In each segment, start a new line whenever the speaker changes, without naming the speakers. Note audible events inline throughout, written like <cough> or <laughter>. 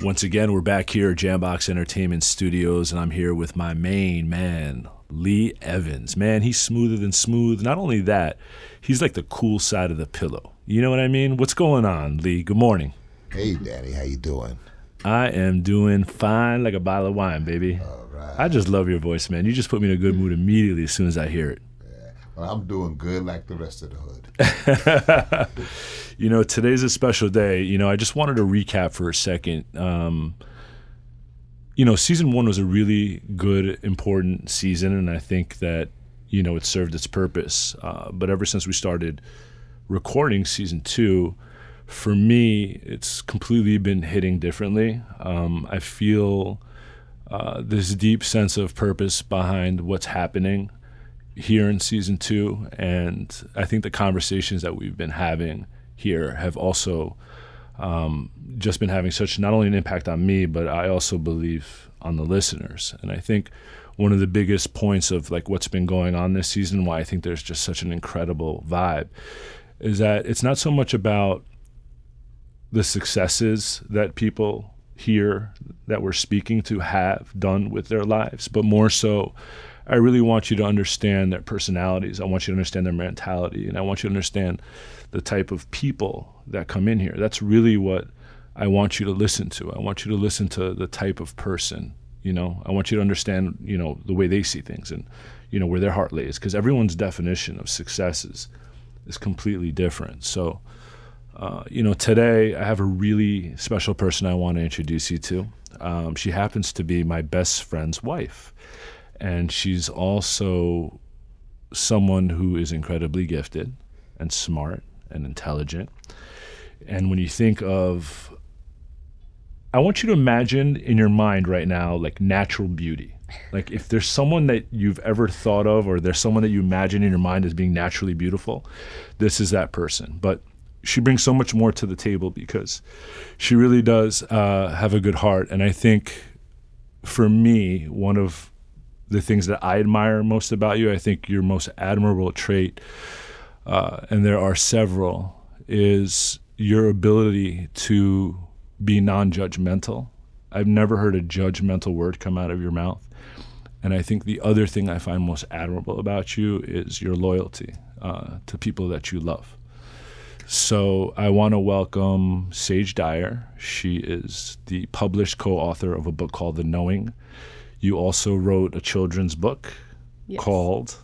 Once again, we're back here at Jambox Entertainment Studios, and I'm here with my main man, Lee Evans. Man, he's smoother than smooth. Not only that, he's like the cool side of the pillow. You know what I mean? What's going on, Lee? Good morning.
Hey, Daddy, how you doing?
I am doing fine like a bottle of wine, baby.
All right.
I just love your voice, man. You just put me in a good mood immediately as soon as I hear it.
Well, I'm doing good like the rest of the hood. <laughs>
you know, today's a special day. You know, I just wanted to recap for a second. Um, you know, season one was a really good, important season, and I think that you know it served its purpose. Uh, but ever since we started recording season two, for me, it's completely been hitting differently. Um, I feel uh, this deep sense of purpose behind what's happening here in season two, and I think the conversations that we've been having here have also um, just been having such not only an impact on me, but I also believe on the listeners. And I think one of the biggest points of like what's been going on this season, why I think there's just such an incredible vibe, is that it's not so much about the successes that people here that we're speaking to have done with their lives, but more so I really want you to understand their personalities. I want you to understand their mentality, and I want you to understand the type of people that come in here. That's really what I want you to listen to. I want you to listen to the type of person. You know, I want you to understand, you know, the way they see things and, you know, where their heart lays, because everyone's definition of success is, is completely different. So, uh, you know, today I have a really special person I want to introduce you to. Um, she happens to be my best friend's wife and she's also someone who is incredibly gifted and smart and intelligent. And when you think of, I want you to imagine in your mind right now, like natural beauty. Like if there's someone that you've ever thought of, or there's someone that you imagine in your mind as being naturally beautiful, this is that person. But she brings so much more to the table because she really does uh, have a good heart. And I think for me, one of the things that I admire most about you. I think your most admirable trait, uh, and there are several, is your ability to be non judgmental. I've never heard a judgmental word come out of your mouth. And I think the other thing I find most admirable about you is your loyalty uh, to people that you love. So I want to welcome Saje Dyer. She is the published co author of a book called The Knowing you also wrote a children's book yes. called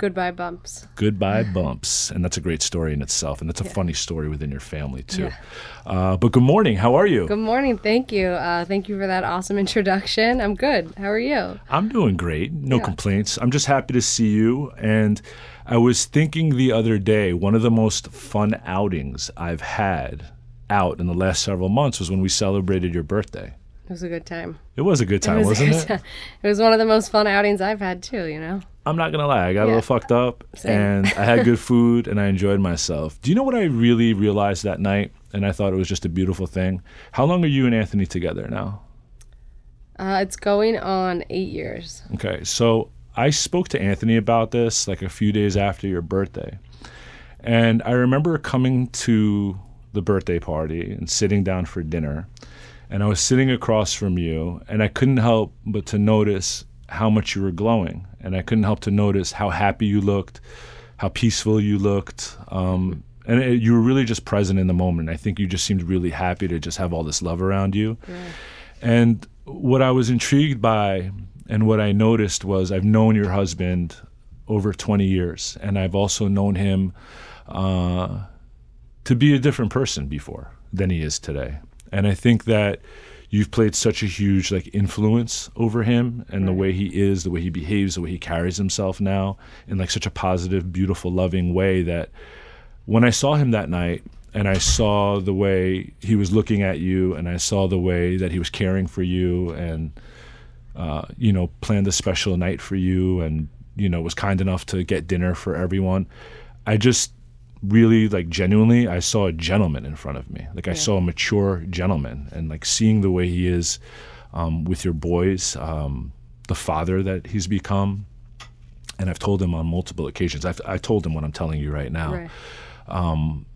Goodbye Bumps.
Goodbye Bumps. And that's a great story in itself. And that's a yeah. funny story within your family, too. Yeah. Uh, but good morning. How are you?
Good morning. Thank you. Uh, thank you for that awesome <laughs> introduction. I'm good. How are you?
I'm doing great. No yeah. complaints. I'm just happy to see you. And I was thinking the other day, one of the most fun outings I've had out in the last several months was when we celebrated your birthday.
It was a good time.
It was a good time, it was not it?
Time. <laughs> It was one of the most fun outings I've had too. You know.
I'm not gonna lie, I got yeah. a little fucked up, Same. and I had good food, and I enjoyed myself. Do you know what I really realized that night? And I thought it was just a beautiful thing. How long are you and Anthony together now?
Uh, it's going on eight years.
Okay, so I spoke to Anthony about this like a few days after your birthday, and I remember coming to the birthday party and sitting down for dinner and I was sitting across from you, and I couldn't help but to notice how much you were glowing, and I couldn't help to notice how happy you looked, how peaceful you looked, um, and it, you were really just present in the moment. I think you just seemed really happy to just have all this love around you, yeah. and what I was intrigued by, and what I noticed was I've known your husband over 20 years, and I've also known him uh, to be a different person before than he is today. And I think that you've played such a huge like influence over him and right. the way he is, the way he behaves, the way he carries himself now in like such a positive, beautiful, loving way that when I saw him that night and I saw the way he was looking at you and I saw the way that he was caring for you and uh, you know, planned a special night for you and, you know, was kind enough to get dinner for everyone. I just really like genuinely i saw a gentleman in front of me. Like yeah. i saw a mature gentleman and like seeing the way he is um, with your boys um, the father that he's become and i've told him on multiple occasions I've, i told him what i'm telling you right now. Right. Um,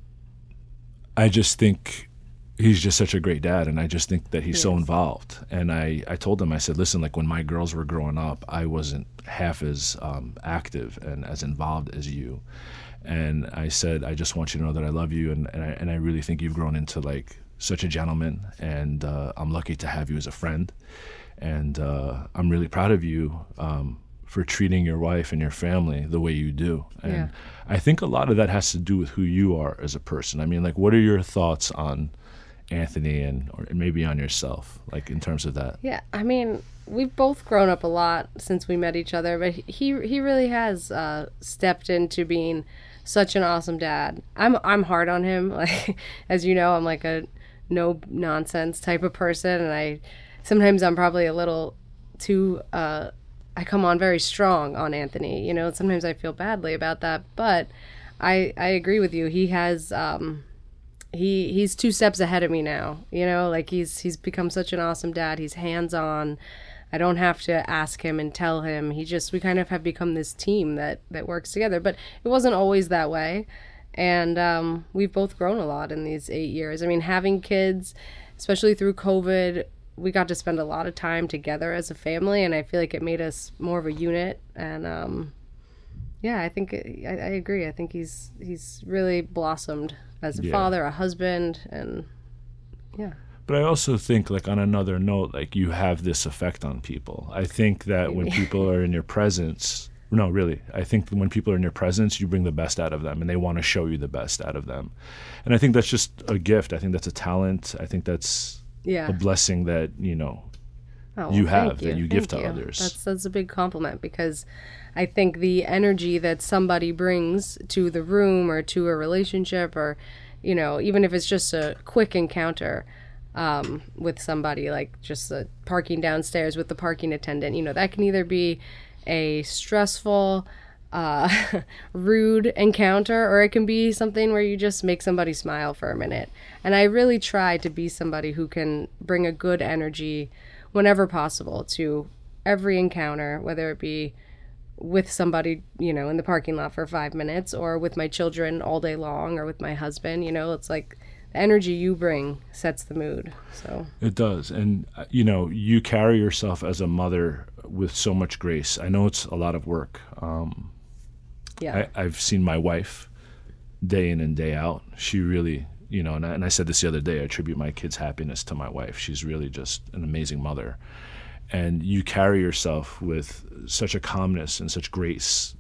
i just think he's just such a great dad and i just think that he's so involved. And i i told him i said listen like when my girls were growing up i wasn't half as um, active and as involved as you and i said i just want you to know that i love you and and i, and I really think you've grown into like such a gentleman and uh, i'm lucky to have you as a friend and uh, i'm really proud of you um, for treating your wife and your family the way you do and
Yeah.
i think a lot of that has to do with who you are as a person i mean like what are your thoughts on Anthony and or maybe on yourself, like in terms of that.
Yeah, I mean, we've both grown up a lot since we met each other, but he he really has uh, stepped into being such an awesome dad. I'm I'm hard on him, <laughs> like as you know, I'm like a no nonsense type of person, and I sometimes I'm probably a little too. Uh, I come on very strong on Anthony. You know, sometimes I feel badly about that, but I I agree with you. He has. Um, he he's two steps ahead of me now you know like he's he's become such an awesome dad he's hands on i don't have to ask him and tell him. He just we kind of have become this team that that works together but it wasn't always that way. And um, we've both grown a lot in these eight years. I mean having kids especially through covid we got to spend a lot of time together as a family and i feel like it made us more of a unit. And um, yeah, I think I, I agree. I think he's he's really blossomed as a
Yeah.
father, a husband, and yeah,
But I also think, like on another note, like you have this effect on people. I think that when people are in your presence, no, really, I think when people are in your presence, you bring the best out of them, and they want to show you the best out of them. And I think that's just a gift. I think that's a talent. I think that's
yeah.
a blessing that you know
Oh,
you have
thank
that you give
thank
to others.
That's that's a big compliment because I think the energy that somebody brings to the room or to a relationship or you know even if it's just a quick encounter um, with somebody like just the parking downstairs with the parking attendant you know that can either be a stressful uh, <laughs> rude encounter or it can be something where you just make somebody smile for a minute and i really try to be somebody who can bring a good energy whenever possible to every encounter, whether it be with somebody, you know, in the parking lot for five minutes or with my children all day long or with my husband. You know, it's like the energy you bring sets the mood. So,
It does. And, you know, you carry yourself as a mother with so much grace. I know it's a lot of work. Um,
yeah.
I, I've seen my wife day in and day out. She really, you know, and I, and I said this the other day, I attribute my kids' happiness to my wife. She's really just an amazing mother. And you carry yourself with such a calmness and such grace.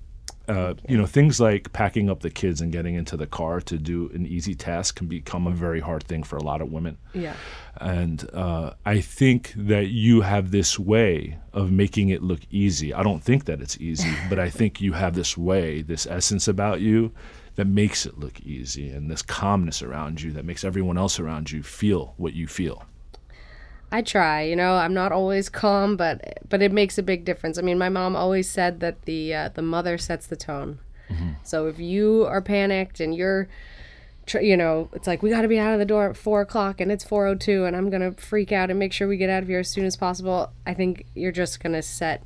Uh, you know, things like packing up the kids and getting into the car to do an easy task can become a very hard thing for a lot of women.
yeah.
And uh, I think that you have this way of making it look easy. I don't think that it's easy, <laughs> but I think you have this way, this essence about you that makes it look easy and this calmness around you that makes everyone else around you feel what you feel.
I try, you know, I'm not always calm, but but it makes a big difference. I mean, my mom always said that the uh, the mother sets the tone. So if you are panicked and you're, you know, it's like we got to be out of the door at four o'clock and it's four o two, and I'm gonna freak out and make sure we get out of here as soon as possible. I think you're just gonna set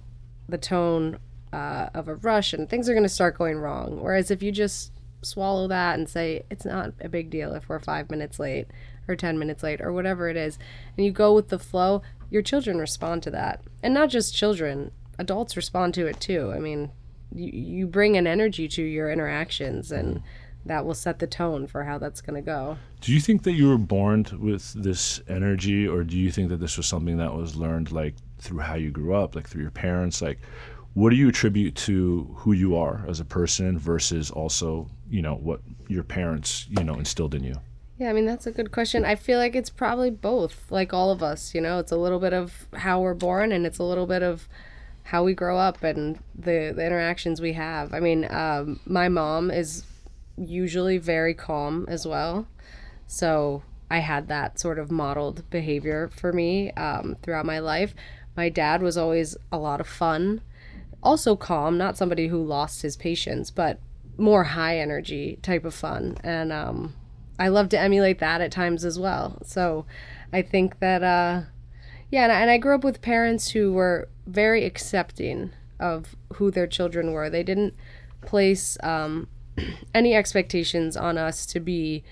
the tone uh, of a rush, and things are gonna start going wrong. Whereas if you just swallow that and say it's not a big deal if we're five minutes late or 10 minutes late or whatever it is and you go with the flow your children respond to that and not just children adults respond to it too i mean you, you bring an energy to your interactions and that will set the tone for how that's going to go
Do you think that you were born with this energy, or do you think that this was something that was learned like through how you grew up, like through your parents? Like, what do you attribute to who you are as a person versus also, you know, what your parents, you know, instilled in you?
Yeah, I mean, that's a good question. I feel like it's probably both, like all of us. You know, it's a little bit of how we're born and it's a little bit of how we grow up and the, the interactions we have. I mean, um, my mom is usually very calm as well. So I had that sort of modeled behavior for me um, throughout my life. My dad was always a lot of fun, also calm, not somebody who lost his patience, but more high energy type of fun. And um, I love to emulate that at times as well. So I think that, uh, yeah, and I, and I grew up with parents who were very accepting of who their children were. They didn't place um, <clears throat> any expectations on us to be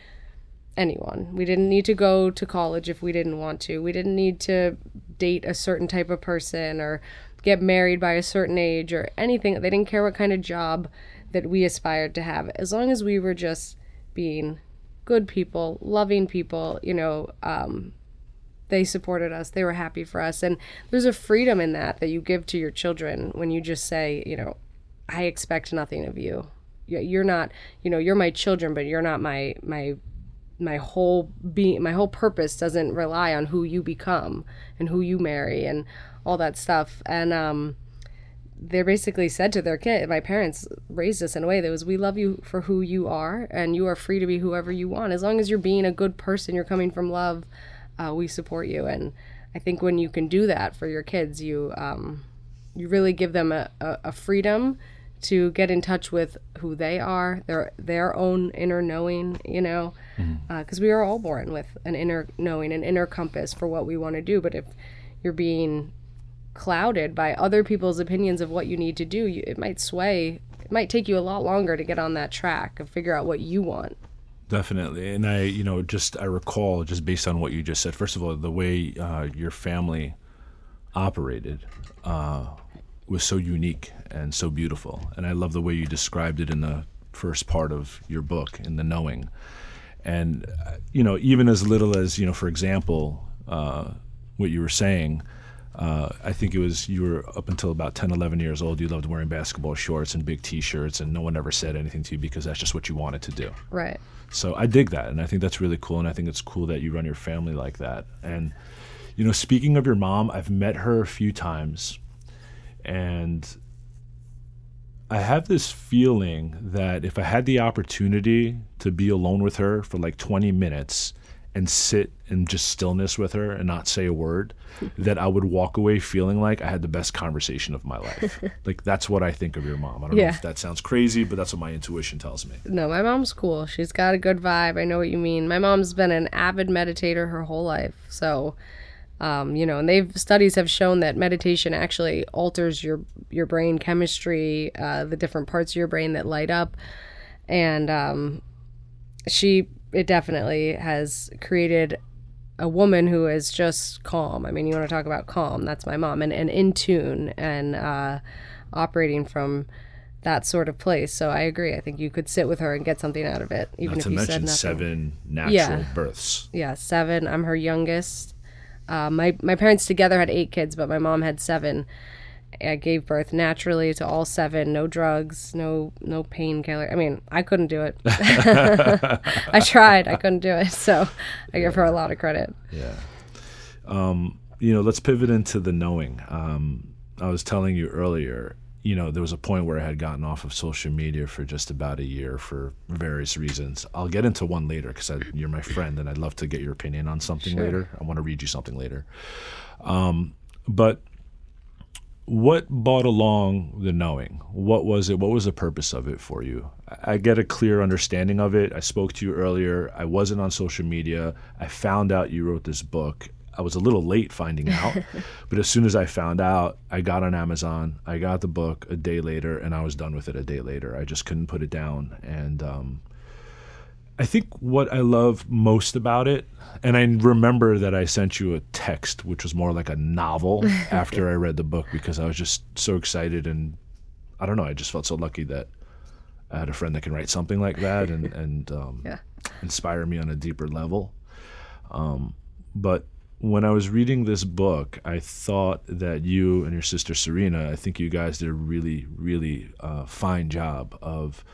anyone. We didn't need to go to college if we didn't want to. We didn't need to date a certain type of person or get married by a certain age or anything. They didn't care what kind of job that we aspired to have. As long as we were just being good people, loving people, you know, um, they supported us. They were happy for us. And there's a freedom in that that you give to your children when you just say, you know, I expect nothing of you. You're not, you know, you're my children, but you're not my my my whole being my whole purpose doesn't rely on who you become and who you marry and all that stuff. And um they basically said to their kid, my parents raised us in a way that was, we love you for who you are, and you are free to be whoever you want. As long as you're being a good person, you're coming from love, uh, we support you. And I think when you can do that for your kids, you um, you really give them a, a, a freedom to get in touch with who they are, their their own inner knowing, you know, because mm-hmm. uh, we are all born with an inner knowing, an inner compass for what we want to do. But if you're being clouded by other people's opinions of what you need to do, you, it might sway. It might take you a lot longer to get on that track and figure out what you want.
Definitely, and I, you know, just I recall just based on what you just said. First of all, the way uh, your family operated uh, was so unique and so beautiful, and I love the way you described it in the first part of your book, in the knowing, and uh, you know, even as little as you know, for example, uh, what you were saying uh, I think it was you were up until about 10, 11 years old. You loved wearing basketball shorts and big T-shirts, and no one ever said anything to you because that's just what you wanted to do.
Right.
So I dig that, and I think that's really cool, and I think it's cool that you run your family like that. And you know, speaking of your mom, I've met her a few times, and I have this feeling that if I had the opportunity to be alone with her for like 20 minutes and sit in just stillness with her and not say a word, <laughs> that I would walk away feeling like I had the best conversation of my life. <laughs> like that's what I think of your mom. I don't yeah. know if that sounds crazy, but that's what my intuition tells me.
No, my mom's cool. She's got a good vibe. I know what you mean. My mom's been an avid meditator her whole life. So um, you know, and they've studies have shown that meditation actually alters your your brain chemistry, uh, the different parts of your brain that light up, and um, she it definitely has created a woman who is just calm. I mean, you want to talk about calm? That's my mom, and, and in tune and uh, operating from that sort of place. So I agree. I think you could sit with her and get something out of it, even
Not
if
to
you
mention
said nothing.
seven natural
Yeah.
births.
Yeah, seven. I'm her youngest. Uh, my my parents together had eight kids, but my mom had seven. I gave birth naturally to all seven. No drugs, no no painkiller. I mean, I couldn't do it. <laughs> I tried. I couldn't do it. So I give her a lot of credit.
Yeah. Um, you know, let's pivot into the knowing. Um, I was telling you earlier, you know, there was a point where I had gotten off of social media for just about a year for various reasons. I'll get into one later because you're my friend and I'd love to get your opinion on something
Sure.
later. I want to read you something later. Um, but what brought along the knowing? What was it? What was the purpose of it for you? I get a clear understanding of it. I spoke to you earlier. I wasn't on social media. I found out you wrote this book. I was a little late finding out, <laughs> but as soon as I found out, I got on Amazon. I got the book a day later, and I was done with it a day later. I just couldn't put it down. And um, I think what I love most about it, and I remember that I sent you a text, which was more like a novel <laughs> after I read the book because I was just so excited and I don't know, I just felt so lucky that I had a friend that can write something like that and <laughs> and um,
Yeah.
inspire me on a deeper level. Um, but when I was reading this book, I thought that you and your sister Serena, I think you guys did a really, really uh, fine job of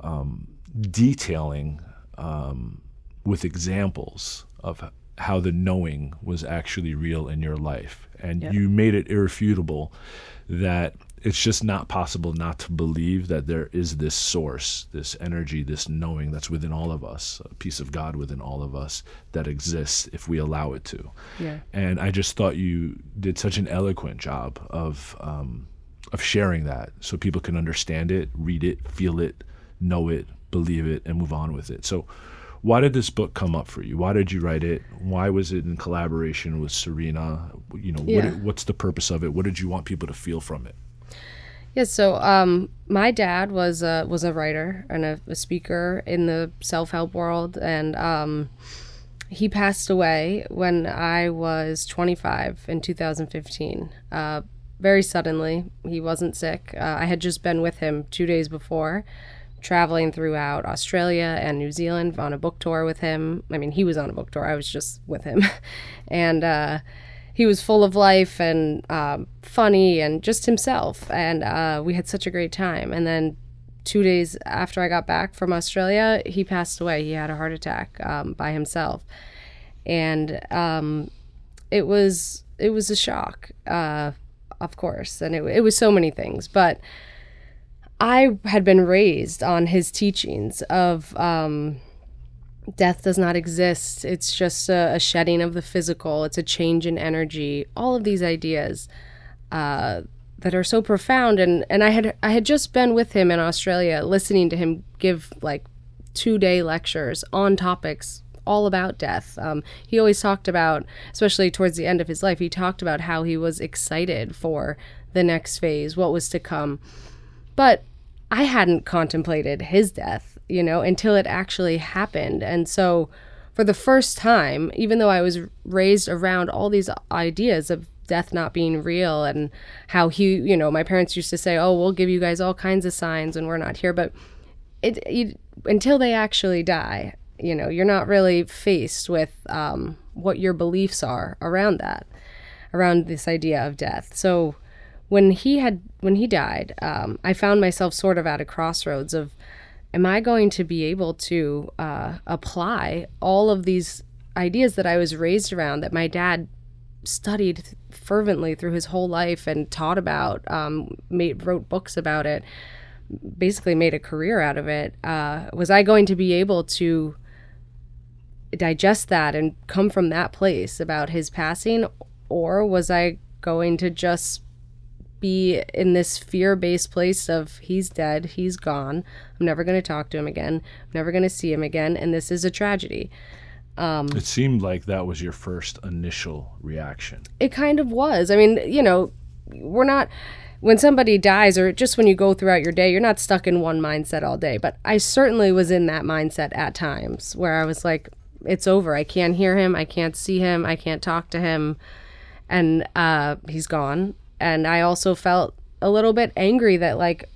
um, detailing um, with examples of how the knowing was actually real in your life. And
Yep.
you made it irrefutable that it's just not possible not to believe that there is this source, this energy, this knowing that's within all of us, a piece of God within all of us that exists if we allow it to.
Yeah.
And I just thought you did such an eloquent job of um, of sharing that so people can understand it, read it, feel it, know it, believe it, and move on with it. So, why did this book come up for you? Why did you write it? Why was it in collaboration with Serena? You know,
Yeah.
what, what's the purpose of it? What did you want people to feel from it?
Yeah, so um, my dad was a, was a writer and a, a speaker in the self help world, and um, he passed away when I was 25 in 2015. Uh, very suddenly, he wasn't sick. Uh, I had just been with him two days before, traveling throughout Australia and New Zealand on a book tour with him. I mean, he was on a book tour, I was just with him. <laughs> and uh, he was full of life and um, funny and just himself. And uh, we had such a great time. And then two days after I got back from Australia, he passed away. He had a heart attack um, by himself. And um, it was it was a shock, uh, of course, and it, it was so many things. But I had been raised on his teachings of um, death does not exist. It's just a, a, shedding of the physical. It's a change in energy. All of these ideas uh, that are so profound. And, and I had I had just been with him in Australia, listening to him give like two day lectures on topics all about death. Um, he always talked about, especially towards the end of his life, he talked about how he was excited for the next phase, what was to come. But I hadn't contemplated his death, you know, until it actually happened. And so, for the first time, even though I was raised around all these ideas of death not being real and how he, you know, my parents used to say, "Oh, we'll give you guys all kinds of signs when we're not here," but it, it until they actually die, you know, you're not really faced with um, what your beliefs are around that, around this idea of death. So when he had when he died, um, I found myself sort of at a crossroads of, am I going to be able to uh, apply all of these ideas that I was raised around that my dad studied fervently through his whole life and taught about, um, made wrote books about it, basically made a career out of it. Uh, was I going to be able to digest that and come from that place about his passing, or was I going to just be in this fear based place of he's dead, he's gone, I'm never going to talk to him again, I'm never going to see him again, and this is a tragedy.
Um, it seemed like that was your first initial reaction.
It kind of was. I mean, you know, we're not, when somebody dies or just when you go throughout your day, you're not stuck in one mindset all day. But I certainly was in that mindset at times where I was like, it's over. I can't hear him. I can't see him. I can't talk to him. And uh, he's gone and I also felt a little bit angry that like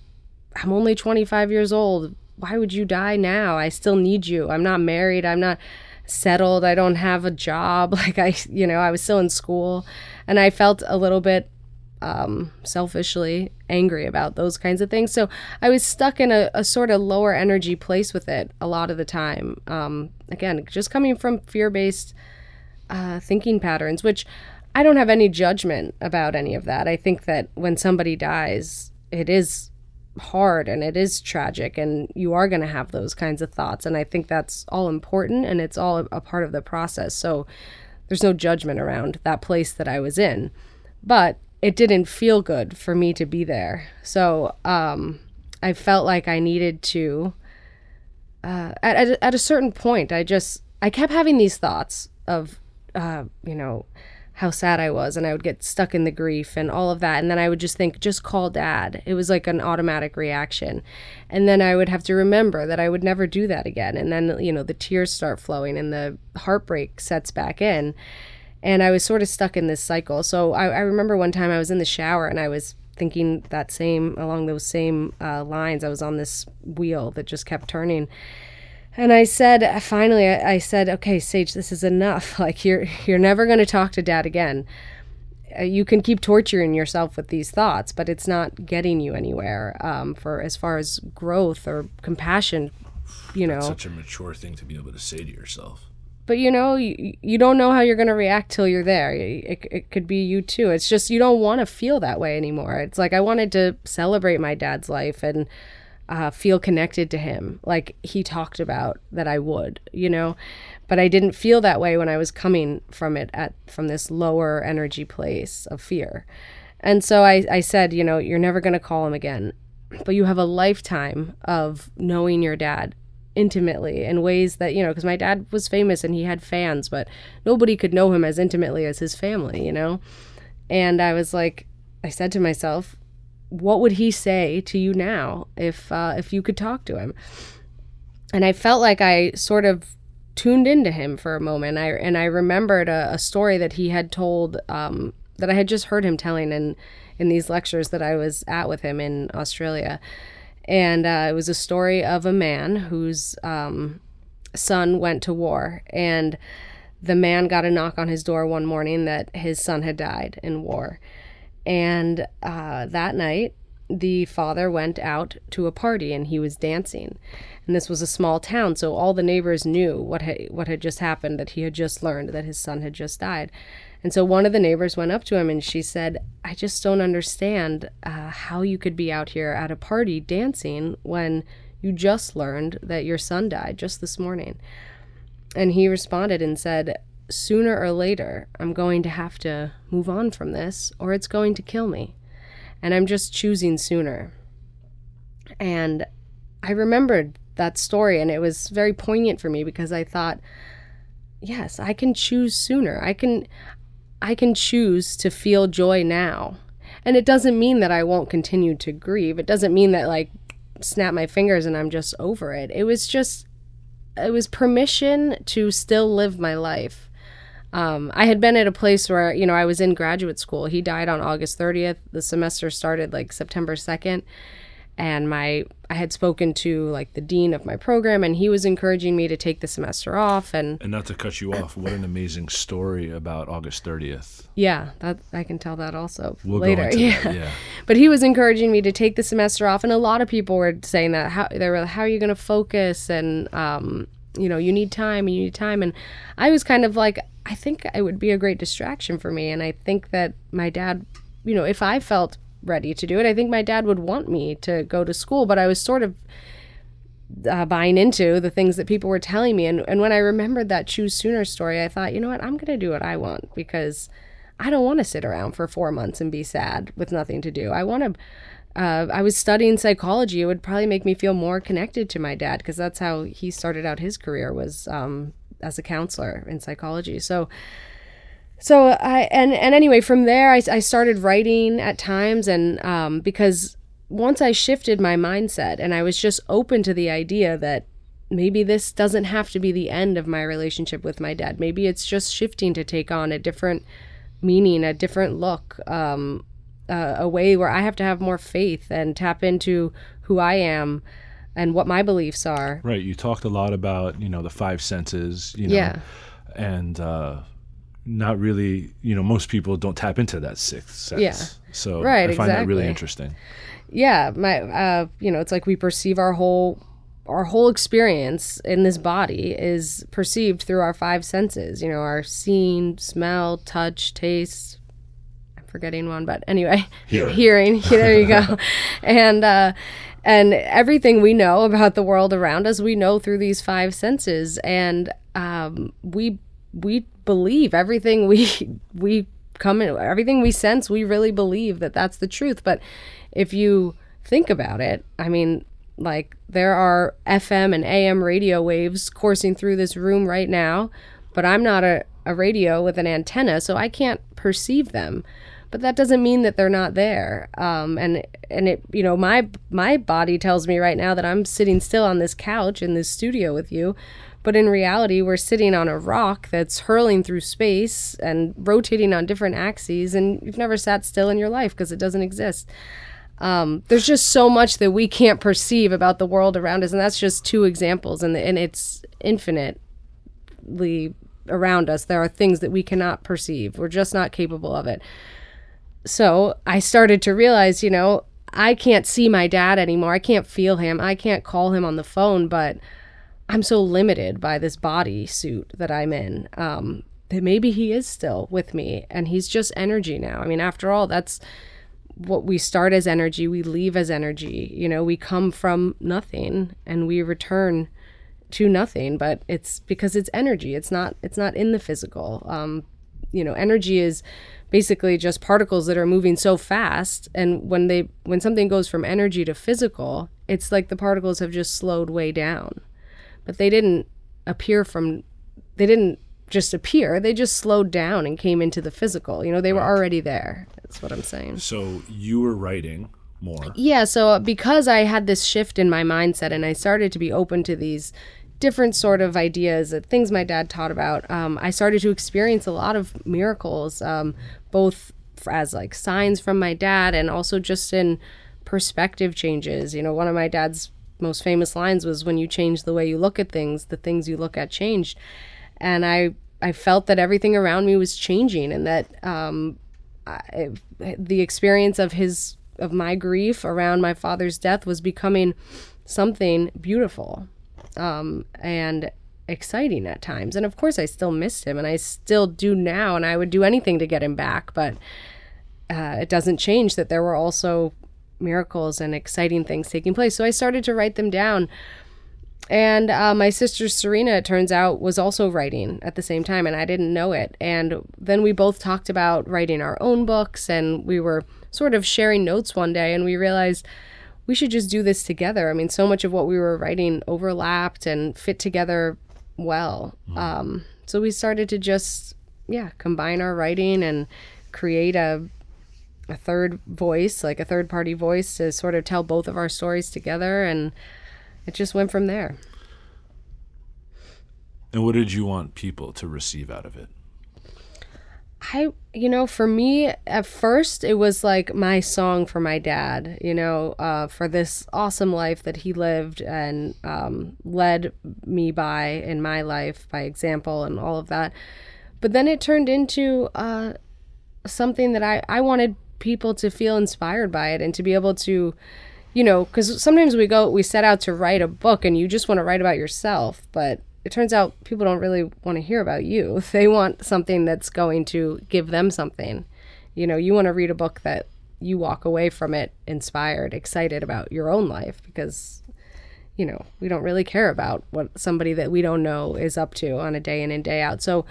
I'm only 25 years old. Why would you die now? I still need you. I'm not married. I'm not settled. I don't have a job. <laughs> Like I, you know, I was still in school and I felt a little bit um, selfishly angry about those kinds of things. So I was stuck in a, a sort of lower energy place with it a lot of the time. Um, again, just coming from fear based uh, thinking patterns, which I don't have any judgment about any of that. I think that when somebody dies, it is hard and it is tragic and you are going to have those kinds of thoughts and I think that's all important and it's all a part of the process. So there's no judgment around that place that I was in. But it didn't feel good for me to be there. So um, I felt like I needed to uh, at, at, a certain point I just I kept having these thoughts of uh, you know how sad I was and I would get stuck in the grief and all of that. And then I would just think, just call dad. It was like an automatic reaction. And then I would have to remember that I would never do that again. And then, you know, the tears start flowing and the heartbreak sets back in. And I was sort of stuck in this cycle. So I, I remember one time I was in the shower and I was thinking that same, along those same uh, lines. I was on this wheel that just kept turning and I said, finally, I said, okay, Saje, this is enough. <laughs> Like you're you're never going to talk to Dad again. Uh, you can keep torturing yourself with these thoughts, but it's not getting you anywhere. Um, for as far as growth or compassion, you know,
That's such a mature thing to be able to say to yourself.
But you know, you, you don't know how you're going to react till you're there. It, it could be you too. It's just you don't want to feel that way anymore. It's like I wanted to celebrate my dad's life and uh, feel connected to him like he talked about that I would, you know. But I didn't feel that way when I was coming from it at from this lower energy place of fear. And so I, I said, you know, you're never going to call him again, but you have a lifetime of knowing your dad intimately in ways that, you know, because my dad was famous and he had fans, but nobody could know him as intimately as his family, you know? And I was like, I said to myself, what would he say to you now if uh, if you could talk to him? And I felt like I sort of tuned into him for a moment. I and I remembered a, a story that he had told um, that I had just heard him telling in in these lectures that I was at with him in Australia, and uh, it was a story of a man whose um, son went to war and the man got a knock on his door one morning that his son had died in war. And uh, that night, the father went out to a party and he was dancing. And this was a small town, so all the neighbors knew what had, what had just happened, that he had just learned that his son had just died. And so one of the neighbors went up to him and she said, I just don't understand uh, how you could be out here at a party dancing when you just learned that your son died just this morning. And he responded and said, Sooner or later, I'm going to have to move on from this, or it's going to kill me. And I'm just choosing sooner. And I remembered that story, and it was very poignant for me because I thought, yes, I can choose sooner. I can. I can choose to feel joy now. And it doesn't mean that I won't continue to grieve. It doesn't mean that, like, snap my fingers and I'm just over it. It was just, it was permission to still live my life. Um, I had been at a place where, you know, I was in graduate school. He died on August 30th. The semester started like September 2nd and my I had spoken to like the dean of my program and he was encouraging me to take the semester off and
And not to cut you off, what an amazing story about August 30th.
yeah, that I can tell that also
We'll
later. <laughs> yeah.
that. Yeah.
But he was encouraging me to take the semester off, and a lot of people were saying that how they were like, how are you going to focus and um, you know you need time and you need time, and I was kind of like I think it would be a great distraction for me, and I think that my dad, you know, if I felt ready to do it, I think my dad would want me to go to school, but I was sort of uh, buying into the things that people were telling me. And, and when I remembered that choose sooner story, I thought, you know what, I'm going to do what I want because I don't want to sit around for four months and be sad with nothing to do. I want to. Uh, I was studying psychology. It would probably make me feel more connected to my dad because that's how he started out his career was um, as a counselor in psychology. So, so I and and anyway, from there I, I started writing at times, and um, because once I shifted my mindset and I was just open to the idea that maybe this doesn't have to be the end of my relationship with my dad. Maybe it's just shifting to take on a different meaning, a different look, um, uh, a way where I have to have more faith and tap into who I am and what my beliefs are.
Right. You talked a lot about, you know, the five senses, you know,
Yeah.
and uh, not really, you know, most people don't tap into that sixth sense.
Yeah.
So
Right,
I find that really interesting.
yeah my uh you know it's like we perceive our whole our whole experience in this body is perceived through our five senses you know our seeing smell touch taste forgetting one but anyway
Hearing. <laughs>
hearing. <laughs> There you go. <laughs> And uh and everything we know about the world around us we know through these five senses. And um we we believe everything we we come in everything we sense we really believe that that's the truth. But if you think about it i mean like there are fm and am radio waves coursing through this room right now but i'm not a, a radio with an antenna so i can't perceive them but that doesn't mean that they're not there. Um, and and it you know my my body tells me right now that i'm sitting still on this couch in this studio with you but in reality we're sitting on a rock that's hurling through space and rotating on different axes and you've never sat still in your life because it doesn't exist. Um, there's just so much that we can't perceive about the world around us and that's just two examples and, and it's infinitely around us. There are things that we cannot perceive. We're just not capable of it so I started to realize, you know, I can't see my dad anymore. I can't feel him. I can't call him on the phone, but I'm so limited by this body suit that I'm in. Um, that maybe he is still with me and he's just energy now. I mean, after all, that's what we start as energy, we leave as energy. You know, we come from nothing and we return to nothing, but it's because it's energy. It's not it's not in the physical. Um, you know, energy is basically just particles that are moving so fast and when they when something goes from energy to physical, it's like the particles have just slowed way down. But they didn't appear from they didn't just appear, they just slowed down and came into the physical. You know, they were already there. That's what I'm saying.
So you were writing more.
Yeah, so uh, because I had this shift in my mindset and I started to be open to these different sort of ideas, things my dad taught about, um, I started to experience a lot of miracles, um, both as like signs from my dad and also just in perspective changes. You know, one of my dad's most famous lines was, "When you change the way you look at things, the things you look at change," and I I felt that everything around me was changing and that um, I, the experience of his of my grief around my father's death was becoming something beautiful um, and exciting at times. And of course, I still missed him, and I still do now, and I would do anything to get him back. But uh, it doesn't change that there were also miracles and exciting things taking place. So I started to write them down. And uh, my sister Serena, it turns out, was also writing at the same time, and I didn't know it. And then we both talked about writing our own books, and we were sort of sharing notes one day, and we realized we should just do this together. I mean, so much of what we were writing overlapped and fit together well. Um, so we started to just, yeah, combine our writing and create a a third voice, like a third party voice, to sort of tell both of our stories together, and it just went from there.
And what did you want people to receive out of it?
I, you know, for me, at first, it was like my song for my dad, you know, uh, for this awesome life that he lived and um, led me by in my life by example and all of that. But then it turned into uh, something that I, I wanted people to feel inspired by it and to be able to, you know, because sometimes we go, we set out to write a book and you just want to write about yourself, but it turns out people don't really want to hear about you. <laughs> They want something that's going to give them something. You know, you want to read a book that you walk away from it inspired, excited about your own life because, you know, we don't really care about what somebody that we don't know is up to on a day in and day out. So,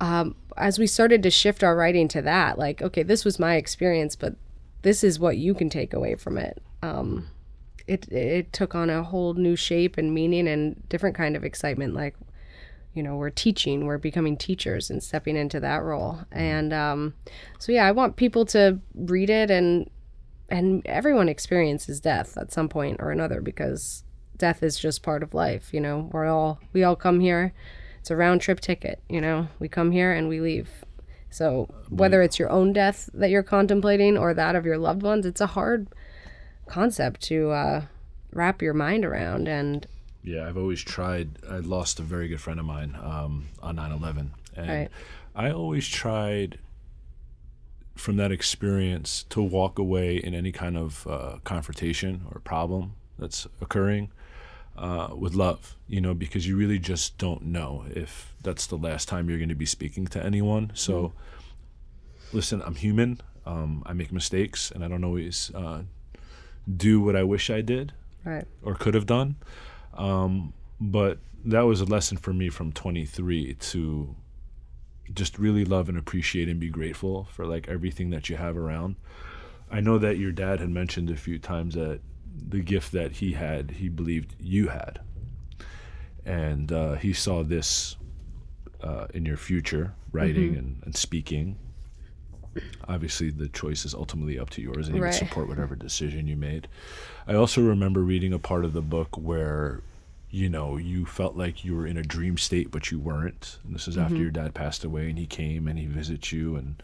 um, as we started to shift our writing to that, like, okay, this was my experience, but this is what you can take away from it. Um, it it took on a whole new shape and meaning and different kind of excitement like you know we're teaching we're becoming teachers and stepping into that role. And um, so yeah i want people to read it and and everyone experiences death at some point or another because death is just part of life you know? We're all we all come here. It's a round trip ticket you know? We come here and we leave. So whether it's your own death that you're contemplating or that of your loved ones it's a hard concept to uh, wrap your mind around. And
Yeah, I've always tried. I lost a very good friend of mine um, on 9 11. And
Right.
I always tried from that experience to walk away in any kind of uh, confrontation or problem that's occurring uh, with love, you know, because you really just don't know if that's the last time you're going to be speaking to anyone. So, listen, I'm human. Um, I make mistakes, and I don't always uh, do what I wish I did
right,
or could have done. Um, but that was a lesson for me from 23 to just really love and appreciate and be grateful for like everything that you have around. I know that your dad had mentioned a few times that the gift that he had, he believed you had. And uh, he saw this uh, in your future, writing and, and speaking. Obviously, the choice is ultimately up to yours, and he
Right.
would support whatever decision you made. I also remember reading a part of the book where, you know, you felt like you were in a dream state, but you weren't. And this is
Mm-hmm.
after your dad passed away, and he came and he visits you, and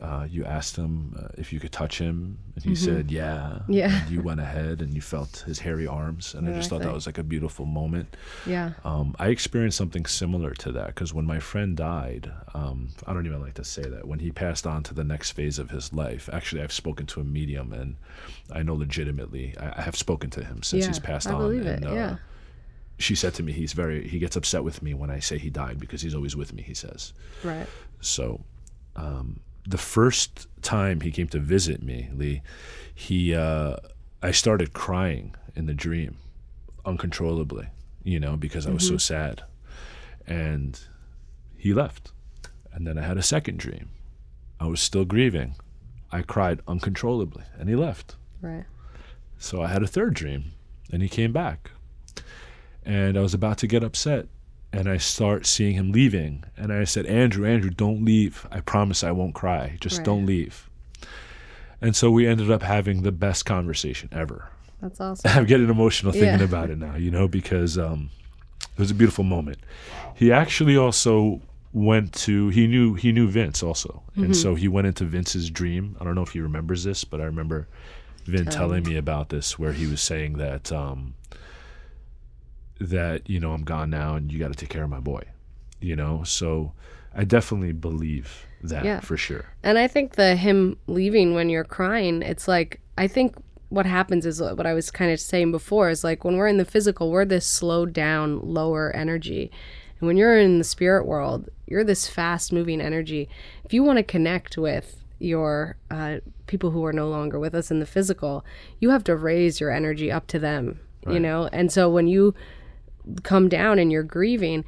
uh, you asked him uh, if you could touch him, and he said, "Yeah."
Mm-hmm. Yeah.
And you went ahead and you felt his hairy arms, and I just thought that was like a beautiful moment.
yeah,
Um, I experienced something similar to that because when my friend died, um, I don't even like to say that, when he passed on to the next phase of his life, actually, I've spoken to a medium and I know legitimately, I, I have spoken to him since
yeah.
he's passed
I
on.
believe
and,
it.
uh,
yeah,
She said to me, he's very, he gets upset with me when I say he died because he's always with me, he says.
right,
So, um, the first time he came to visit me, Lee, he, uh, I started crying in the dream uncontrollably, you know, because I was so sad. And he left. And then I had a second dream. I was still grieving. I cried uncontrollably, and he left.
right,
So I had a third dream, and he came back. And I was about to get upset, and I start seeing him leaving. And I said, Andrew, Andrew, don't leave. I promise I won't cry. Just
Right.
don't leave. And so we ended up having the best conversation ever.
That's <laughs> awesome.
I'm getting emotional thinking
Yeah.
about it now, you know, because um, it was a beautiful moment. He actually also went to he knew he knew Vince also, and so he went into Vince's dream. I don't know if he remembers this, but I remember Vin telling me about this, where he was saying that um, that you know I'm gone now, and you got to take care of my boy, you know. So I definitely believe that
Yeah.
for sure.
And I think the him leaving when you're crying, it's like I think what happens is what I was kind of saying before is like when we're in the physical, we're this slowed down, lower energy. And when you're in the spirit world, you're this fast moving energy. If you want to connect with your uh, people who are no longer with us in the physical, you have to raise your energy up to them, you know? And so when you come down and you're grieving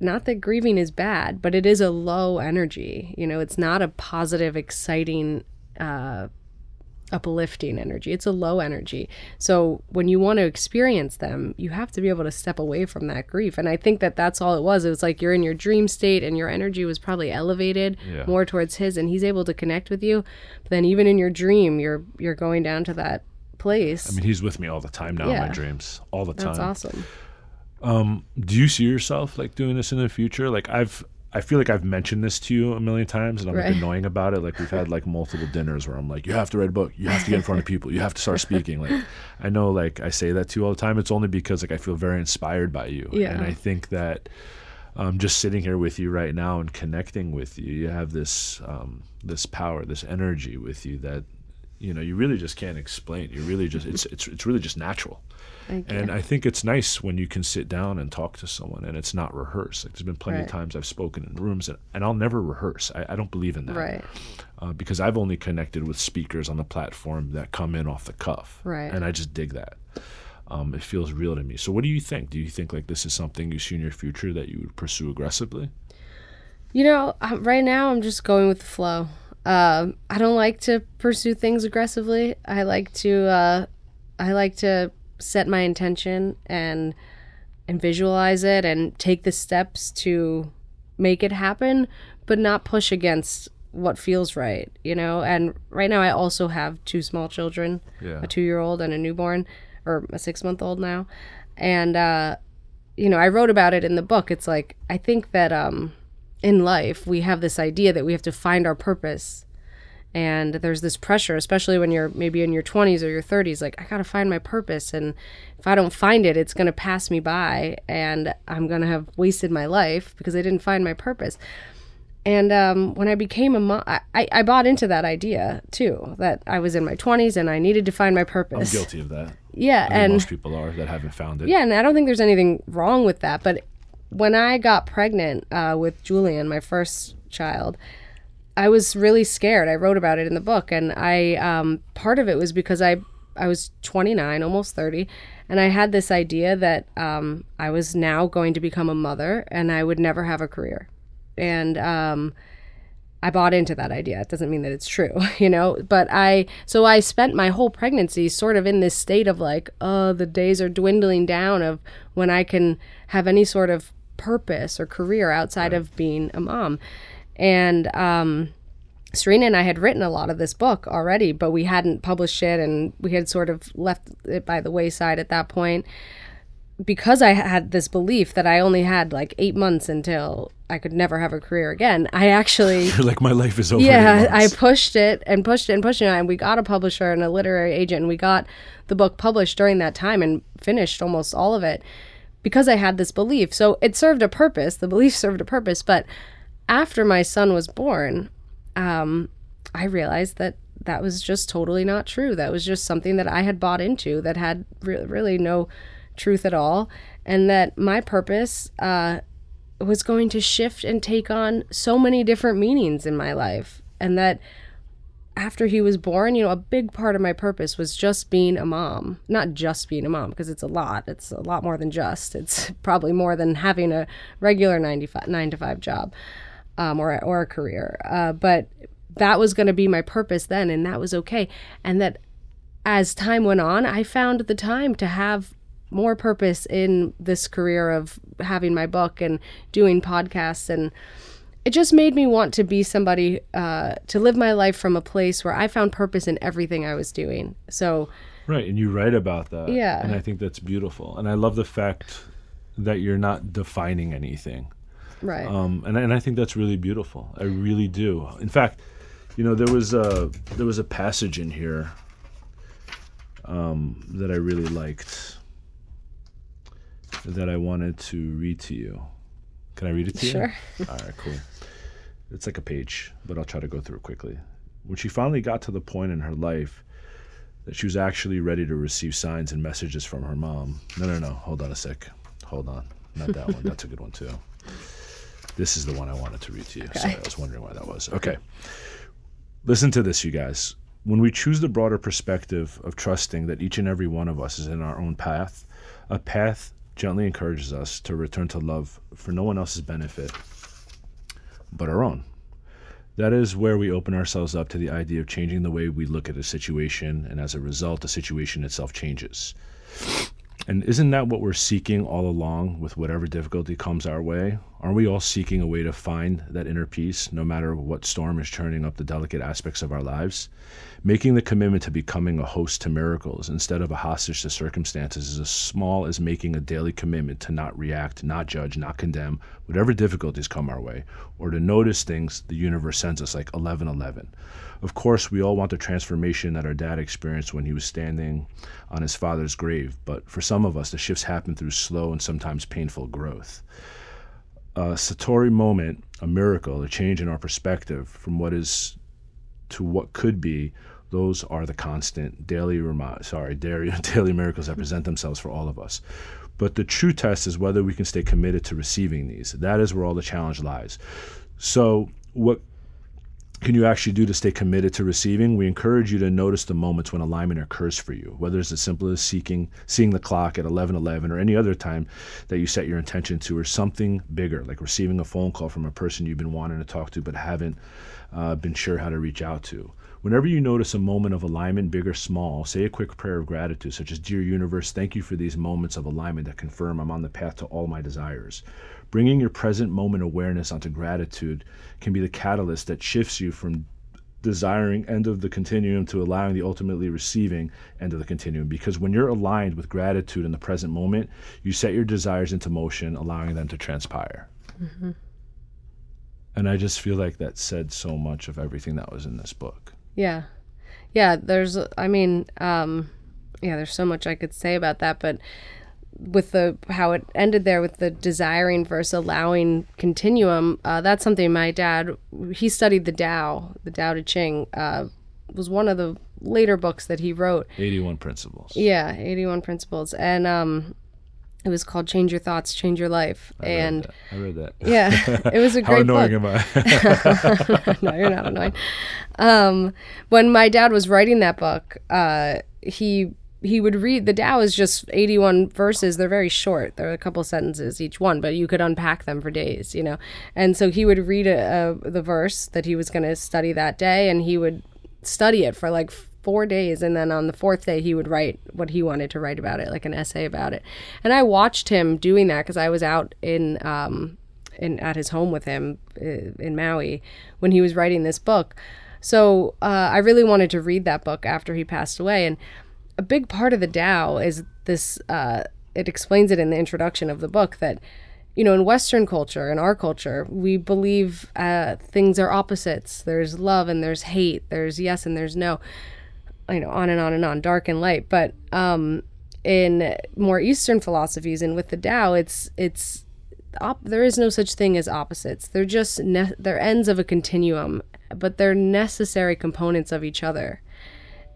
not that grieving is bad but it is a low energy you know it's not a positive exciting uh uplifting energy it's a low energy so when you want to experience them you have to be able to step away from that grief and i think that that's all it was it was like you're in your dream state and your energy was probably elevated
Yeah.
more towards his and he's able to connect with you but then even in your dream you're you're going down to that place
I mean, he's with me all the time now in my dreams, all the time.
that's awesome
do you see yourself like doing this in the future? Like i've i feel like i've mentioned this to you a million times and i'm
Right.
like annoying about it. Like we've had like multiple dinners where i'm like you have to write a book. You have to get in front of people. You have to start speaking. Like <laughs> i know like i say that to you all the time. It's only because like i feel very inspired by you.
Yeah.
and i think that um, just sitting here with you right now and connecting with you you have this um, this power this energy with you that you know you really just can't explain you really just it's it's, it's really just natural and I think it's nice when you can sit down and talk to someone and it's not rehearsed. Like there's been plenty
Right.
of times I've spoken in rooms and, and I'll never rehearse. I, I don't believe in that.
right
Uh, because I've only connected with speakers on the platform that come in off the cuff.
Right.
And I just dig that. Um, it feels real to me. So what do you think? Do you think like this is something you see in your future that you would pursue aggressively?
You know, right now I'm just going with the flow. Um, I don't like to pursue things aggressively. I like to, uh, I like to set my intention and and visualize it and take the steps to make it happen, but not push against what feels right. You know. And right now I also have two small children,
Yeah.
a two year old and a newborn, or a six month old now, and uh, you know I wrote about it in the book. It's like I think that um in life we have this idea that we have to find our purpose and there's this pressure especially when you're maybe in your 20s or your 30s like i gotta find my purpose and if i don't find it it's gonna pass me by and i'm gonna have wasted my life because i didn't find my purpose and um, when i became a mom I, I bought into that idea too that i was in my 20s and i needed to find my purpose.
I'm guilty of that.
yeah and
most people are that haven't found it.
yeah, and I don't think there's anything wrong with that. But when I got pregnant uh, with Julian, my first child, I was really scared. I wrote about it in the book, and I um, part of it was because I I was 29, almost 30, and I had this idea that um, I was now going to become a mother, and I would never have a career, and um, I bought into that idea. It doesn't mean that it's true, <laughs> you know, but I, so I spent my whole pregnancy sort of in this state of like, oh, the days are dwindling down of when I can have any sort of purpose or career outside of being a mom. And, um, Serena and I had written a lot of this book already, but we hadn't published it and we had sort of left it by the wayside at that point because I had this belief that I only had like eight months until I could never have a career again. I actually <laughs>
like my life is over.
yeah, I pushed it and pushed it and pushed it, and we got a publisher and a literary agent, and we got the book published during that time and finished almost all of it because I had this belief. So it served a purpose. The belief <laughs> served a purpose. But after my son was born, um, I realized that that was just totally not true. That was just something that I had bought into that had re- really no truth at all, and that my purpose. Uh, was going to shift and take on so many different meanings in my life. And that after he was born, you know, a big part of my purpose was just being a mom. Not just being a mom, because it's a lot. It's a lot more than just. It's <laughs> probably more than having a regular 95, 9 to 5 job um, or, or a career. Uh, but that was going to be my purpose then, and that was okay. And that as time went on, I found the time to have more purpose in this career of having my book and doing podcasts and it just made me want to be somebody uh, to live my life from a place where I found purpose in everything I was doing. So
Right, and you write about that.
Yeah.
And I think that's beautiful. And I love the fact that you're not defining anything.
right,
Um, and, I- and I think that's really beautiful. I really do. In fact, you know, there was a there was a passage in here um, that I really liked that I wanted to read to you. Can I read it to
Sure.
you? All right, cool. <laughs> It's like a page, but I'll try to go through it quickly. When she finally got to the point in her life that she was actually ready to receive signs and messages from her mom. No, no, no. Hold on a sec. Hold on. Not that one. That's a good one, too. This is the one I wanted to read to you. Sorry, I was wondering why that was. Okay. Listen to this, you guys. When we choose the broader perspective of trusting that each and every one of us is in our own path, a path gently encourages us to return to love for no one else's benefit but our own. That is where we open ourselves up to the idea of changing the way we look at a situation, and as a result, the situation itself changes. And isn't that what we're seeking all along with whatever difficulty comes our way? Aren't we all seeking a way to find that inner peace, no matter what storm is churning up the delicate aspects of our lives? Making the commitment to becoming a host to miracles instead of a hostage to circumstances is as small as making a daily commitment to not react, not judge, not condemn, whatever difficulties come our way, or to notice things the universe sends us, like 1111. Of course, we all want the transformation that our dad experienced when he was standing on his father's grave, but for some of us, the shifts happen through slow and sometimes painful growth. A Satori moment, a miracle, a change in our perspective from what is to what could be, those are the constant daily remi- sorry <laughs> daily, daily miracles that present themselves for all of us. But the true test is whether we can stay committed to receiving these. That is where all the challenge lies. So, what can you actually do to stay committed to receiving? We encourage you to notice the moments when alignment occurs for you, whether it's as simple as seeking, seeing the clock at 11:11 or any other time that you set your intention to, or something bigger, like receiving a phone call from a person you've been wanting to talk to but haven't uh, been sure how to reach out to. Whenever you notice a moment of alignment, big or small, say a quick prayer of gratitude, such as Dear Universe, thank you for these moments of alignment that confirm I'm on the path to all my desires. Bringing your present moment awareness onto gratitude can be the catalyst that shifts you from desiring end of the continuum to allowing the ultimately receiving end of the continuum. Because when you're aligned with gratitude in the present moment, you set your desires into motion, allowing them to transpire. And I just feel like that said so much of everything that was in this book.
Yeah. Yeah, there's I mean, um yeah, there's so much I could say about that, but with the how it ended there with the desiring versus allowing continuum, uh, that's something my dad he studied the Tao, the Tao Te Ching, uh, was one of the later books that he wrote.
81 principles.
Yeah, 81 principles. And um it was called Change Your Thoughts, Change Your Life.
I
and
that. I read that.
yeah, it <laughs> was a great
How
great
annoying
book.
am I? <laughs>
no, you're not annoying. Um, when my dad was writing that book, uh, he he would read the Tao is just 81 verses. They're very short. They're a couple sentences each one, but you could unpack them for days, you know. And so he would read a, a, the verse that he was going to study that day, and he would study it for like four days and then on the fourth day he would write what he wanted to write about it like an essay about it and i watched him doing that because i was out in um in at his home with him uh, in maui when he was writing this book so uh, i really wanted to read that book after he passed away and a big part of the Tao is this. Uh, it explains it in the introduction of the book that, you know, in Western culture, in our culture, we believe uh, things are opposites. There's love and there's hate. There's yes and there's no. You know, on and on and on, dark and light. But um, in more Eastern philosophies and with the Tao, it's it's op- there is no such thing as opposites. They're just ne- they're ends of a continuum, but they're necessary components of each other.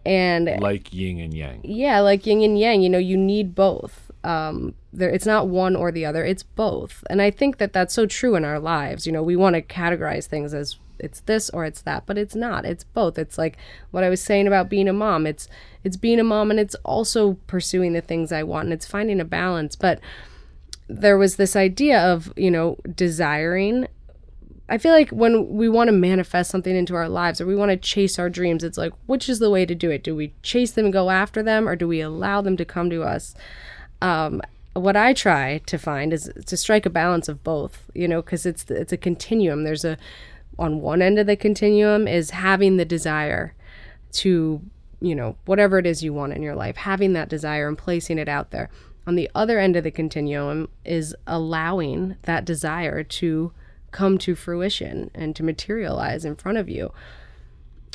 And
like yin and yang.
yeah, like yin and yang, you know, you need both. Um, there, it's not one or the other; it's both. And I think that that's so true in our lives. You know, we want to categorize things as it's this or it's that, but it's not. It's both. It's like what I was saying about being a mom. It's it's being a mom, and it's also pursuing the things I want, and it's finding a balance. But there was this idea of you know desiring I feel like when we want to manifest something into our lives or we want to chase our dreams, it's like, which is the way to do it? Do we chase them and go after them or do we allow them to come to us? Um, what I try to find is to strike a balance of both, you know, because it's it's a continuum. There's a on one end of the continuum is having the desire to, you know, whatever it is you want in your life, having that desire and placing it out there. On the other end of the continuum is allowing that desire to come to fruition and to materialize in front of you.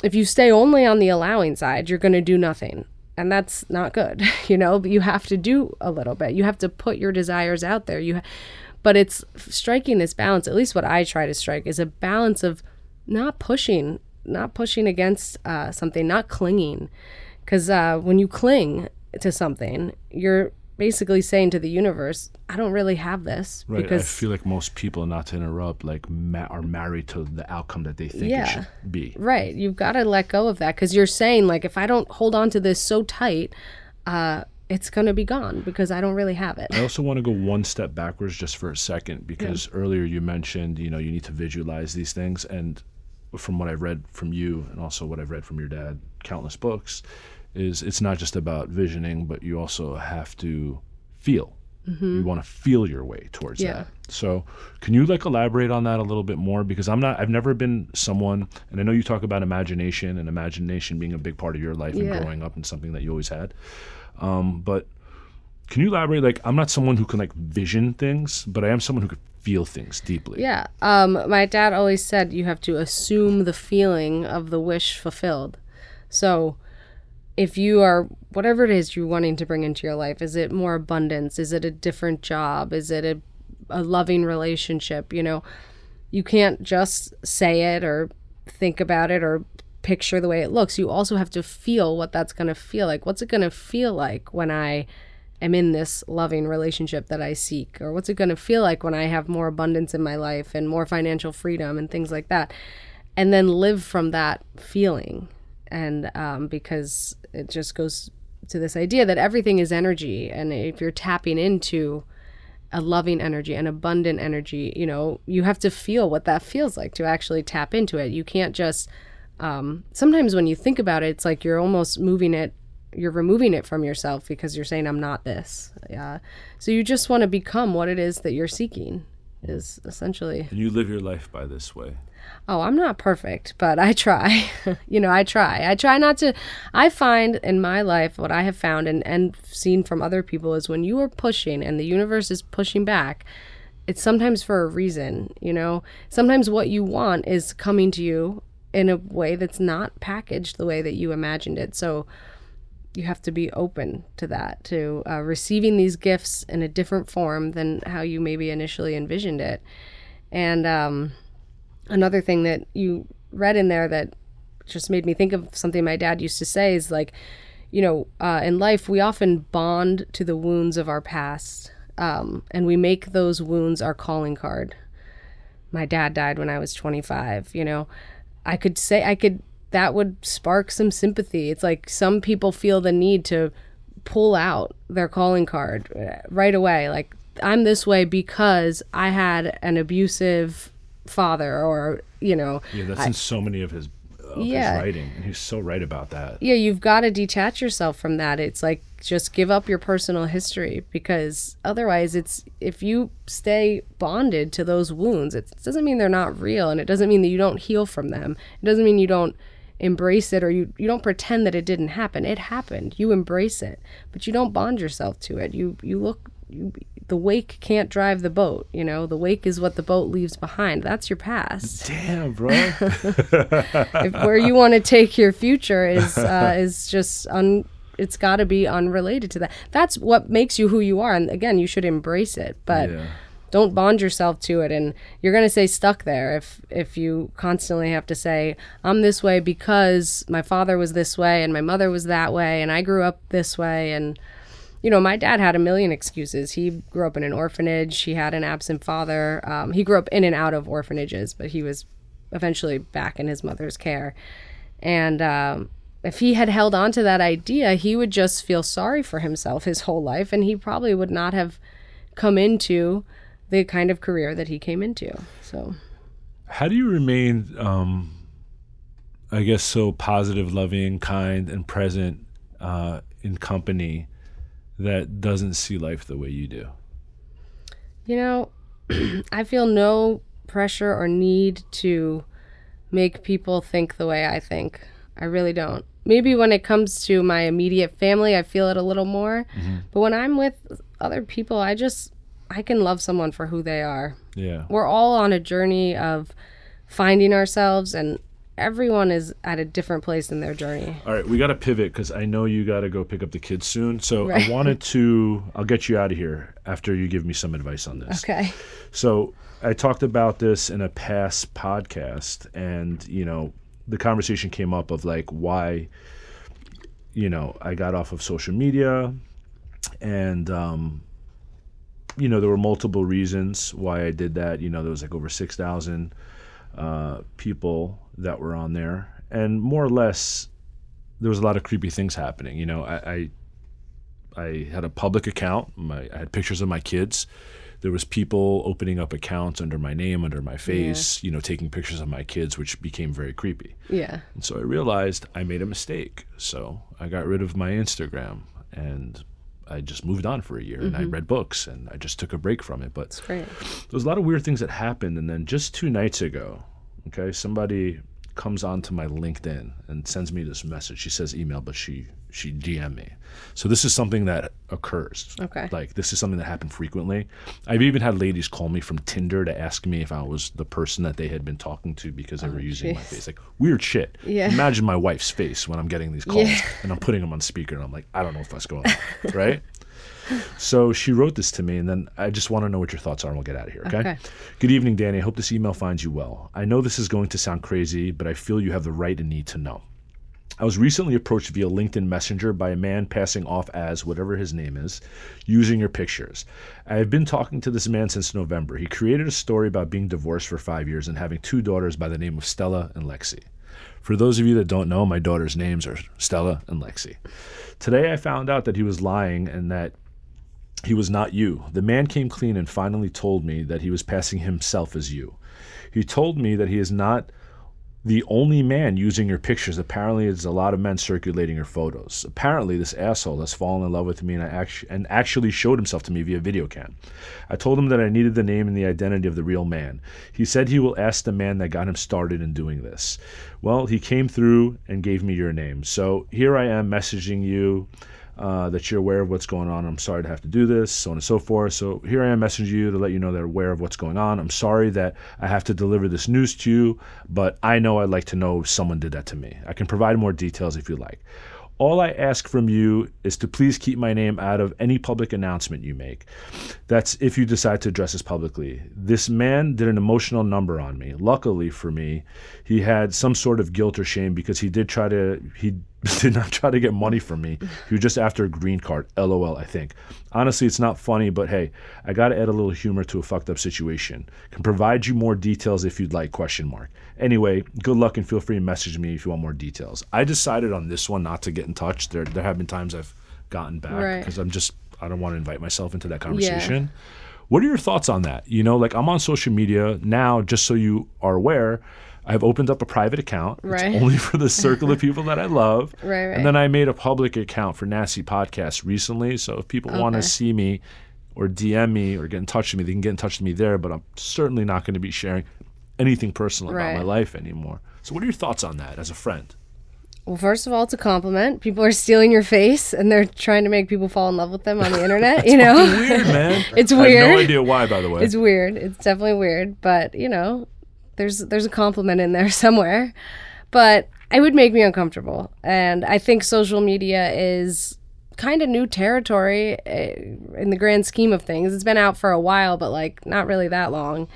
If you stay only on the allowing side, you're going to do nothing and that's not good <laughs> you know but you have to do a little bit you have to put your desires out there you but it's striking this balance at least what i try to strike is a balance of not pushing not pushing against uh, something not clinging because uh, when you cling to something you're basically saying to the universe, I don't really have this.
Right.
Because
I feel like most people, not to interrupt, like ma- are married to the outcome that they think
Yeah.
it should be.
Right. You've got to let go of that because you're saying, like, if I don't hold on to this so tight, uh, it's going to be gone because I don't really have it.
I also want to go one step backwards just for a second because earlier you mentioned, you know, you need to visualize these things. And from what I've read from you and also what I've read from your dad, countless books, is it's not just about visioning, but you also have to feel. Mm-hmm. You want to feel your way towards
Yeah.
that. So, can you like elaborate on that a little bit more? Because I'm not, I've never been someone, and I know you talk about imagination and imagination being a big part of your life and growing up and something that you always had. Um, but can you elaborate? Like, I'm not someone who can like vision things, but I am someone who can feel things deeply.
Yeah. Um, my dad always said you have to assume the feeling of the wish fulfilled. So if you are whatever it is you're wanting to bring into your life, is it more abundance? Is it a different job? Is it a, a loving relationship? You know, you can't just say it or think about it or picture the way it looks. You also have to feel what that's going to feel like. What's it going to feel like when I am in this loving relationship that I seek? Or what's it going to feel like when I have more abundance in my life and more financial freedom and things like that? And then live from that feeling. And um, because it just goes to this idea that everything is energy. And if you're tapping into a loving energy, an abundant energy, you know, you have to feel what that feels like to actually tap into it. You can't just, um, sometimes when you think about it, it's like you're almost moving it, you're removing it from yourself because you're saying, I'm not this. Yeah. So you just want to become what it is that you're seeking, is essentially.
And you live your life by this way.
Oh, I'm not perfect, but I try. <laughs> you know, I try. I try not to. I find in my life what I have found and, and seen from other people is when you are pushing and the universe is pushing back, it's sometimes for a reason. You know, sometimes what you want is coming to you in a way that's not packaged the way that you imagined it. So you have to be open to that, to uh, receiving these gifts in a different form than how you maybe initially envisioned it. And, um, another thing that you read in there that just made me think of something my dad used to say is like, you know, uh, in life we often bond to the wounds of our past, um, and we make those wounds our calling card. My dad died when I was 25. You know, I could say I could that would spark some sympathy. It's like some people feel the need to pull out their calling card uh, right away. Like I'm this way because I had an abusive father, or you know,
Yeah, that's in so many of his, of
Yeah.
his writing, and he's so right about that.
yeah, you've got to detach yourself from that. It's like just give up your personal history because otherwise, it's if you stay bonded to those wounds, it doesn't mean they're not real, and it doesn't mean that you don't heal from them. It doesn't mean you don't embrace it or you, you don't pretend that it didn't happen it happened you embrace it but you don't bond yourself to it you you look the wake can't drive the boat you know the wake is what the boat leaves behind that's your past
Damn, bro. <laughs>
if where you want to take your future is uh, <laughs> is just un it's got to be unrelated to that that's what makes you who you are and again you should embrace it but
yeah.
don't bond yourself to it and you're going to stay stuck there if if you constantly have to say i'm this way because my father was this way and my mother was that way and i grew up this way and you know my dad had a million excuses. He grew up in an orphanage. He had an absent father. Um, he grew up in and out of orphanages but he was eventually back in his mother's care. And um, if he had held on to that idea he would just feel sorry for himself his whole life and he probably would not have come into the kind of career that he came into. So
How do you remain, um, I guess, so positive, loving, kind, and present uh, in company that doesn't see life the way you do?
You know, <clears throat> I feel no pressure or need to make people think the way I think. I really don't. Maybe when it comes to my immediate family, I feel it a little more. Mm-hmm. But when I'm with other people, I just I can love someone for who they are.
Yeah.
We're all on a journey of finding ourselves and everyone is at a different place in their journey.
All right, we got to pivot because I know you got to go pick up the kids soon. So
Right.
I wanted <laughs> to, I'll get you out of here after you give me some advice on this.
Okay.
So I talked about this in a past podcast, and you know, the conversation came up of like why, you know, I got off of social media, and um, you know, there were multiple reasons why I did that. You know, there was like over six thousand uh, people that were on there, and more or less, there was a lot of creepy things happening. You know, I. I I had a public account. My, I had pictures of my kids. There was people opening up accounts under my name, under my face, you know, taking pictures of my kids, which became very creepy.
Yeah.
And so I realized I made a mistake. So I got rid of my Instagram and I just moved on for a year and I mm-hmm. read books and I just took a break from it. But there was a lot of weird things that happened. And then just two nights ago okay somebody comes onto my linkedin and sends me this message. She says email but she she dm me so this is something that occurs
Okay.
like this is something that happened frequently i've even had ladies call me from tinder to ask me if i was the person that they had been talking to because they were oh, using my face like weird shit
Yeah.
imagine my wife's face when i'm getting these calls
Yeah. <laughs>
and i'm putting them on speaker and i'm like i don't know what's going on right so she wrote this to me, and then I just want to know what your thoughts are, and we'll get out of here, okay?
Okay.
Good evening, Danny. I hope this email finds you well. I know this is going to sound crazy, but I feel you have the right and need to know. I was recently approached via LinkedIn Messenger by a man passing off as whatever his name is, using your pictures. I have been talking to this man since November. He created a story about being divorced for five years and having two daughters by the name of Stella and Lexi. For those of you that don't know, my daughters' names are Stella and Lexi. Today I found out that he was lying and that he was not you. The man came clean and finally told me that he was passing himself as you. He told me that he is not the only man using your pictures. Apparently, there's a lot of men circulating your photos. Apparently, this asshole has fallen in love with me and, and actually showed himself to me via video cam. I told him that I needed the name and the identity of the real man. He said he will ask the man that got him started in doing this. Well, he came through and gave me your name. So here I am messaging you uh, that you're aware of what's going on. I'm sorry to have to do this, so on and so forth. So here I am messaging you to let you know that aware of what's going on. I'm sorry that I have to deliver this news to you, but I know I'd like to know if someone did that to me. I can provide more details if you like. All I ask from you is to please keep my name out of any public announcement you make. That's if you decide to address us publicly. This man did an emotional number on me. Luckily for me, he had some sort of guilt or shame because he did try to he <laughs> did not try to get money from me. He was just after a green card. LOL, I think. Honestly, it's not funny, but hey, I got to add a little humor to a fucked up situation. Can provide you more details if you'd like question mark. Anyway, good luck and feel free to message me if you want more details. I decided on this one not to get in touch. There there have been times I've gotten back
Right.
because I'm just I don't want to invite myself into that conversation. What are your thoughts on that? You know, like I'm on social media now, just so you are aware. I've opened up a private account.
Right.
Only for the <laughs> circle of people that I love.
Right, right.
And then I made a public account for Nasty Podcast recently. So if people want to see me or DM me or get in touch with me, they can get in touch with me there. But I'm certainly not going to be sharing anything personal about my life anymore. So what are your thoughts on that as a friend?
Well, first of all, it's a compliment. People are stealing your face and they're trying to make people fall in love with them on the internet, <laughs> you know?
It's weird, man. <laughs>
It's weird.
I have no idea why, by the way.
It's weird. It's definitely weird, but you know, there's there's a compliment in there <laughs> somewhere. But it would make me uncomfortable, and I think social media is kind of new territory eh, in the grand scheme of things. It's been out for a while, but like not really that long.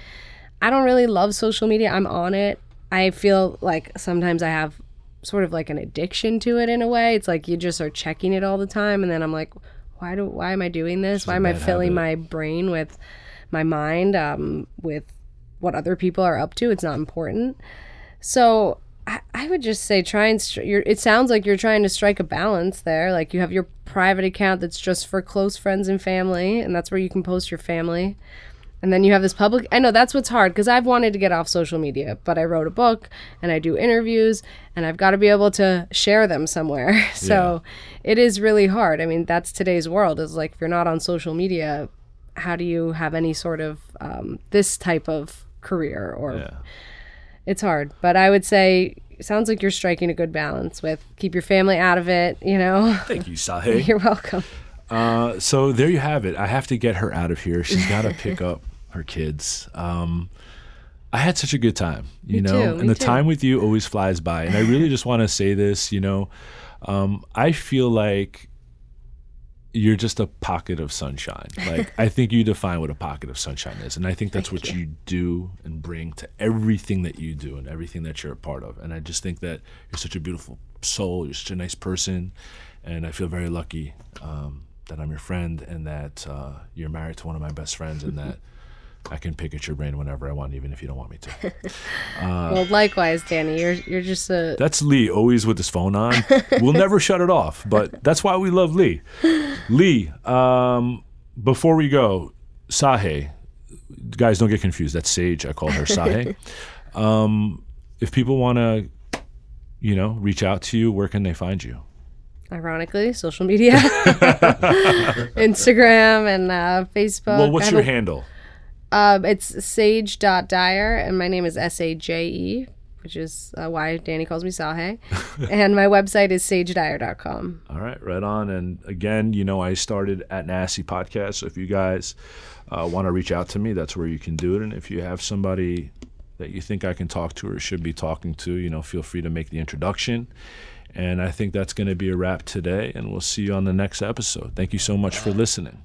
I don't really love social media. I'm on it. I feel like sometimes I have sort of like an addiction to it in a way. It's like you just are checking it all the time and then I'm like, why do why am I doing this? Why am I filling
habit.
my brain with my mind um, with what other people are up to? It's not important. So I, I would just say try and you're, it sounds like you're trying to strike a balance there. Like you have your private account that's just for close friends and family, and that's where you can post your family. And then you have this public i know that's what's hard because i've wanted to get off social media but i wrote a book and i do interviews and i've got to be able to share them somewhere <laughs> so it is really hard i mean that's today's world is like if you're not on social media how do you have any sort of um, this type of career or
Yeah.
it's hard but i would say sounds like you're striking a good balance with keep your family out of it you know
Thank you, <laughs> Sahe.
you're welcome
Uh, so there you have it. I have to get her out of here. She's got to pick up her kids. Um, I had such a good time, you
Me
know,
too,
and the
too.
time with you always flies by. And I really just want to say this, you know, um, I feel like you're just a pocket of sunshine. <laughs> Like I think you define what a pocket of sunshine is, and I think that's what you. do and bring to everything that you do and everything that you're a part of. And I just think that you're such a beautiful soul. You're such a nice person, and I feel very lucky um, that I'm your friend and that uh, you're married to one of my best friends, and that. <laughs> I can pick at your brain whenever I want, even if you don't want me to. <laughs>
well likewise danny you're you're just a
That's Lee, always with his phone on. We'll never shut it off, but that's why we love Lee. Lee, um, before we go, Sahe, guys, don't get confused. That's Saje. I call her Sahe. <laughs> um, if people want to, you know, reach out to you, where can they find you?
ironically social media <laughs> instagram and uh, facebook
well, what's your
a-
handle?
Um, it's saje.dyer, and my name is S A J E, which is uh, why Danny calls me Sahe. <laughs> and my website is sajedyer.com.
All right, right on. And again, you know, I started at Nasty Podcast. So if you guys uh, want to reach out to me, that's where you can do it. And if you have somebody that you think I can talk to or should be talking to, you know, feel free to make the introduction. And I think that's going to be a wrap today. And we'll see you on the next episode. Thank you so much for listening.